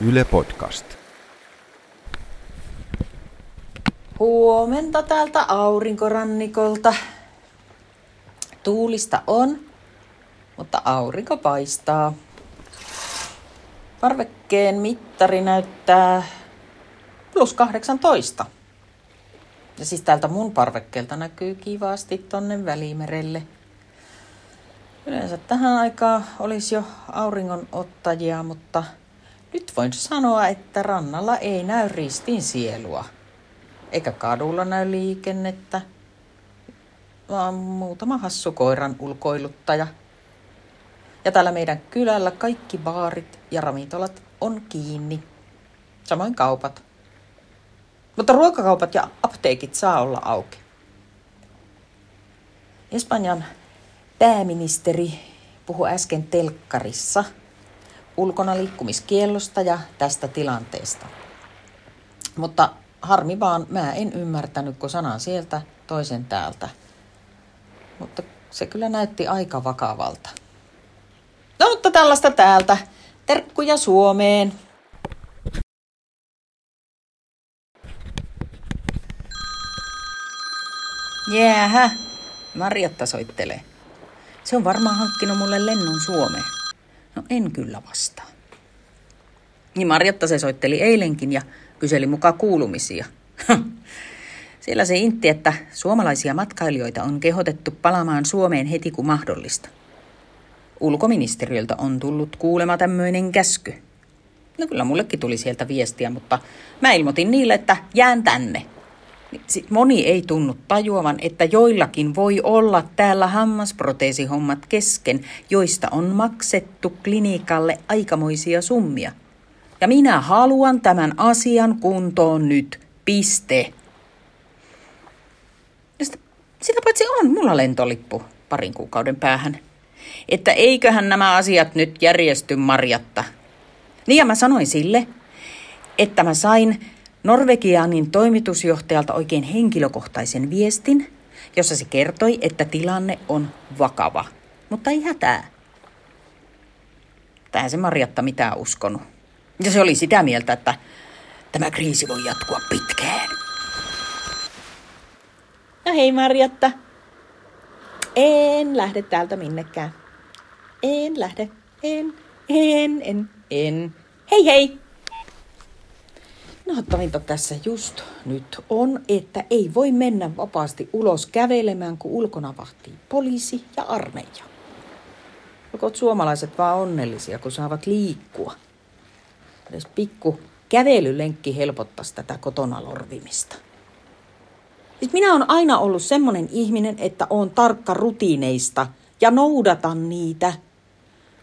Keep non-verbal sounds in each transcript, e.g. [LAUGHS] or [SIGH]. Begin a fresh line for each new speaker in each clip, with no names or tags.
Yle Podcast.
Huomenta täältä aurinkorannikolta. Tuulista on, mutta aurinko paistaa. Parvekkeen mittari näyttää plus 18. Ja siis täältä mun parvekkeelta näkyy kivasti tonne Välimerelle. Yleensä tähän aikaan olisi jo auringonottajia, mutta nyt voin sanoa, että rannalla ei näy ristin sielua. Eikä kadulla näy liikennettä, vaan muutama hassu koiran ulkoiluttaja. Ja täällä meidän kylällä kaikki baarit ja ravintolat on kiinni. Samoin kaupat. Mutta ruokakaupat ja apteekit saa olla auki. Espanjan pääministeri puhui äsken telkkarissa ulkona liikkumiskiellosta ja tästä tilanteesta. Mutta harmi vaan, mä en ymmärtänyt, kun sanan sieltä toisen täältä. Mutta se kyllä näytti aika vakavalta. No, mutta tällaista täältä. Terkkuja Suomeen. Jäähä, Marjatta soittelee. Se on varmaan hankkinut mulle lennon Suomeen. No en kyllä vastaa. Niin Marjatta se soitteli eilenkin ja kyseli mukaan kuulumisia. Siellä se intti, että suomalaisia matkailijoita on kehotettu palaamaan Suomeen heti kun mahdollista. Ulkoministeriöltä on tullut kuulema tämmöinen käsky. No kyllä mullekin tuli sieltä viestiä, mutta mä ilmoitin niille, että jään tänne – sit moni ei tunnu tajuavan, että joillakin voi olla täällä hammasproteesihommat kesken, joista on maksettu klinikalle aikamoisia summia. Ja minä haluan tämän asian kuntoon nyt. Piste. Sitä, sitä paitsi on mulla lentolippu parin kuukauden päähän. Että eiköhän nämä asiat nyt järjesty Marjatta. Niin ja mä sanoin sille, että mä sain Norvegianin toimitusjohtajalta oikein henkilökohtaisen viestin, jossa se kertoi, että tilanne on vakava, mutta ei hätää. Tähän se Marjatta mitään uskonut. Ja se oli sitä mieltä, että tämä kriisi voi jatkua pitkään. No hei Marjatta. En lähde täältä minnekään. En lähde. En, en, en, en. Hei hei! Inhottavinta tässä just nyt on, että ei voi mennä vapaasti ulos kävelemään, kun ulkona vahtii poliisi ja armeija. Joko suomalaiset vaan onnellisia, kun saavat liikkua. Edes pikku kävelylenkki helpottaisi tätä kotona lorvimista. Siis minä olen aina ollut semmoinen ihminen, että on tarkka rutiineista ja noudatan niitä –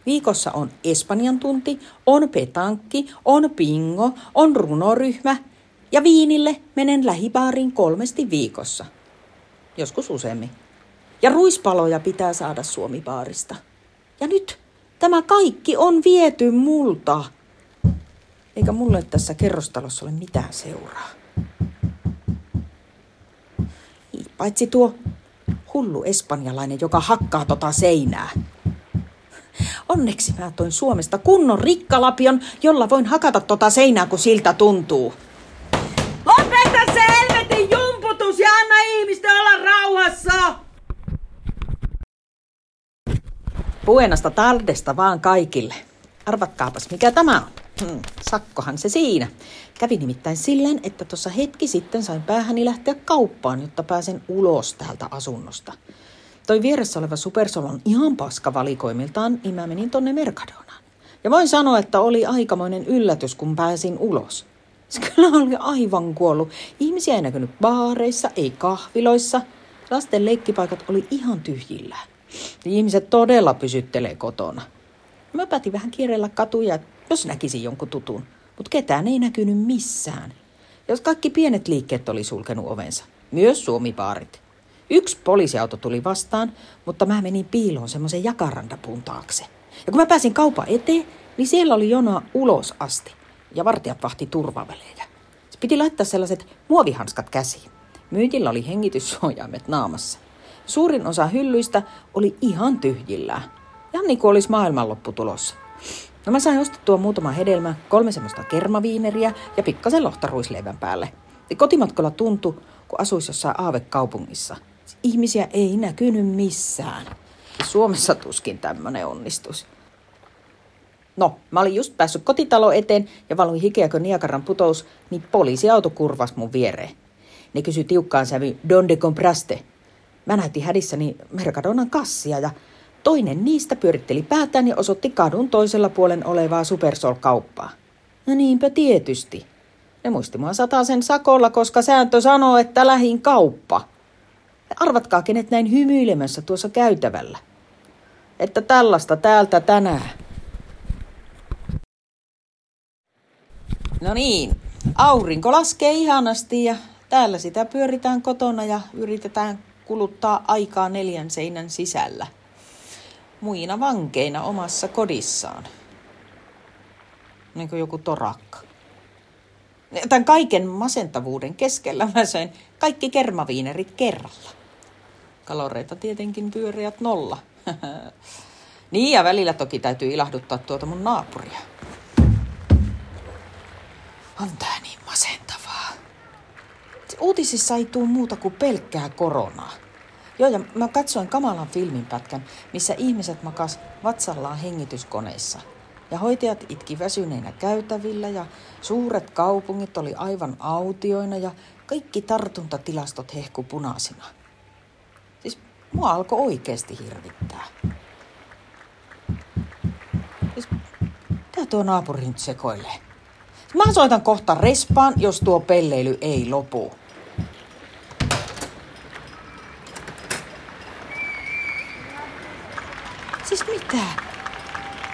Viikossa on Espanjan tunti, on petankki, on pingo, on runoryhmä ja viinille menen lähibaariin kolmesti viikossa. Joskus useammin. Ja ruispaloja pitää saada Suomibaarista. Ja nyt tämä kaikki on viety multa. Eikä mulle tässä kerrostalossa ole mitään seuraa. Paitsi tuo hullu espanjalainen, joka hakkaa tota seinää. Onneksi mä toin Suomesta kunnon rikkalapion, jolla voin hakata tota seinää, kun siltä tuntuu. Lopeta se helvetin jumputus ja anna ihmisten olla rauhassa! Puenasta tardesta vaan kaikille. Arvatkaapas, mikä tämä on. Hmm, sakkohan se siinä. Kävi nimittäin silleen, että tuossa hetki sitten sain päähäni lähteä kauppaan, jotta pääsen ulos täältä asunnosta toi vieressä oleva Supersol on ihan paska valikoimiltaan, niin mä menin tonne Mercadonaan. Ja voin sanoa, että oli aikamoinen yllätys, kun pääsin ulos. Se kyllä oli aivan kuollut. Ihmisiä ei näkynyt baareissa, ei kahviloissa. Lasten leikkipaikat oli ihan tyhjillä. Ihmiset todella pysyttelee kotona. Mä päätin vähän kierrellä katuja, jos näkisin jonkun tutun. Mutta ketään ei näkynyt missään. Jos kaikki pienet liikkeet oli sulkenut ovensa. Myös suomipaarit. Yksi poliisiauto tuli vastaan, mutta mä menin piiloon semmoisen jakarandapuun taakse. Ja kun mä pääsin kaupan eteen, niin siellä oli jonoa ulos asti. Ja vartijat vahti turvavälejä. Se piti laittaa sellaiset muovihanskat käsiin. Myyjillä oli hengityssuojaimet naamassa. Suurin osa hyllyistä oli ihan tyhjillään. Ihan niin kuin olisi maailmanloppu tulossa. No mä sain ostettua muutama hedelmä, kolme semmoista kermaviineriä ja pikkasen lohtaruisleivän päälle. Ja kotimatkalla tuntui, kun asuisi jossain aavekaupungissa. Ihmisiä ei näkynyt missään. Suomessa tuskin tämmönen onnistus. No, mä olin just päässyt kotitalo eteen ja valuin hikeä, kun Niakaran putous, niin poliisiauto kurvas mun viereen. Ne kysyi tiukkaan sävy, donde compraste? Mä näytin hädissäni Mercadonan kassia ja toinen niistä pyöritteli päätään ja osoitti kadun toisella puolen olevaa Supersol-kauppaa. No niinpä tietysti. Ne muisti mua sen sakolla, koska sääntö sanoo, että lähin kauppa. Arvatkaa, kenet näin hymyilemässä tuossa käytävällä. Että tällaista täältä tänään. No niin, aurinko laskee ihanasti ja täällä sitä pyöritään kotona ja yritetään kuluttaa aikaa neljän seinän sisällä. Muina vankeina omassa kodissaan. Niin kuin joku torakka. Tämän kaiken masentavuuden keskellä mä söin kaikki kermaviinerit kerralla. Kaloreita tietenkin pyöreät nolla. [LAUGHS] niin ja välillä toki täytyy ilahduttaa tuota mun naapuria. On tää niin masentavaa. Uutisissa ei tuu muuta kuin pelkkää koronaa. Joo, ja mä katsoin kamalan filminpätkän, missä ihmiset makas vatsallaan hengityskoneissa. Ja hoitajat itki väsyneinä käytävillä ja suuret kaupungit oli aivan autioina ja kaikki tartuntatilastot hehku punaisina. Siis mua alkoi oikeasti hirvittää. Siis, mitä tuo naapuri nyt sekoilee? Mä soitan kohta respaan, jos tuo pelleily ei lopu. Siis mitä?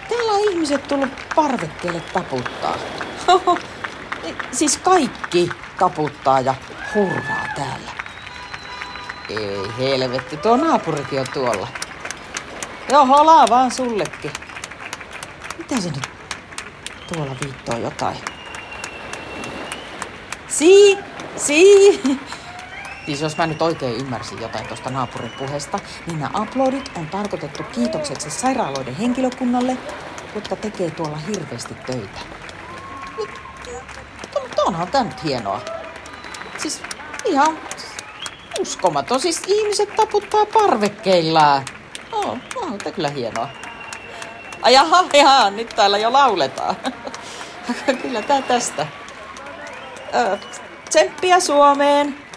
Täällä on ihmiset tullut parvekkeelle taputtaa. siis kaikki taputtaa ja hurraa täällä. Ei helvetti, tuo naapurikin on tuolla. Joo, holaa vaan sullekin. Mitä se nyt tuolla viittoo jotain? Si, si. Siis jos mä nyt oikein ymmärsin jotain tuosta naapurin puheesta, niin nämä aplodit on tarkoitettu kiitokseksi sairaaloiden henkilökunnalle, jotka tekee tuolla hirveästi töitä. Mutta onhan tämä nyt hienoa. Siis ihan uskomaton. Siis ihmiset taputtaa parvekkeillaan. Oh, on tämä kyllä hienoa. Ai jaha, jaha, nyt täällä jo lauletaan. [LAUGHS] kyllä tää tästä. Tsemppiä Suomeen!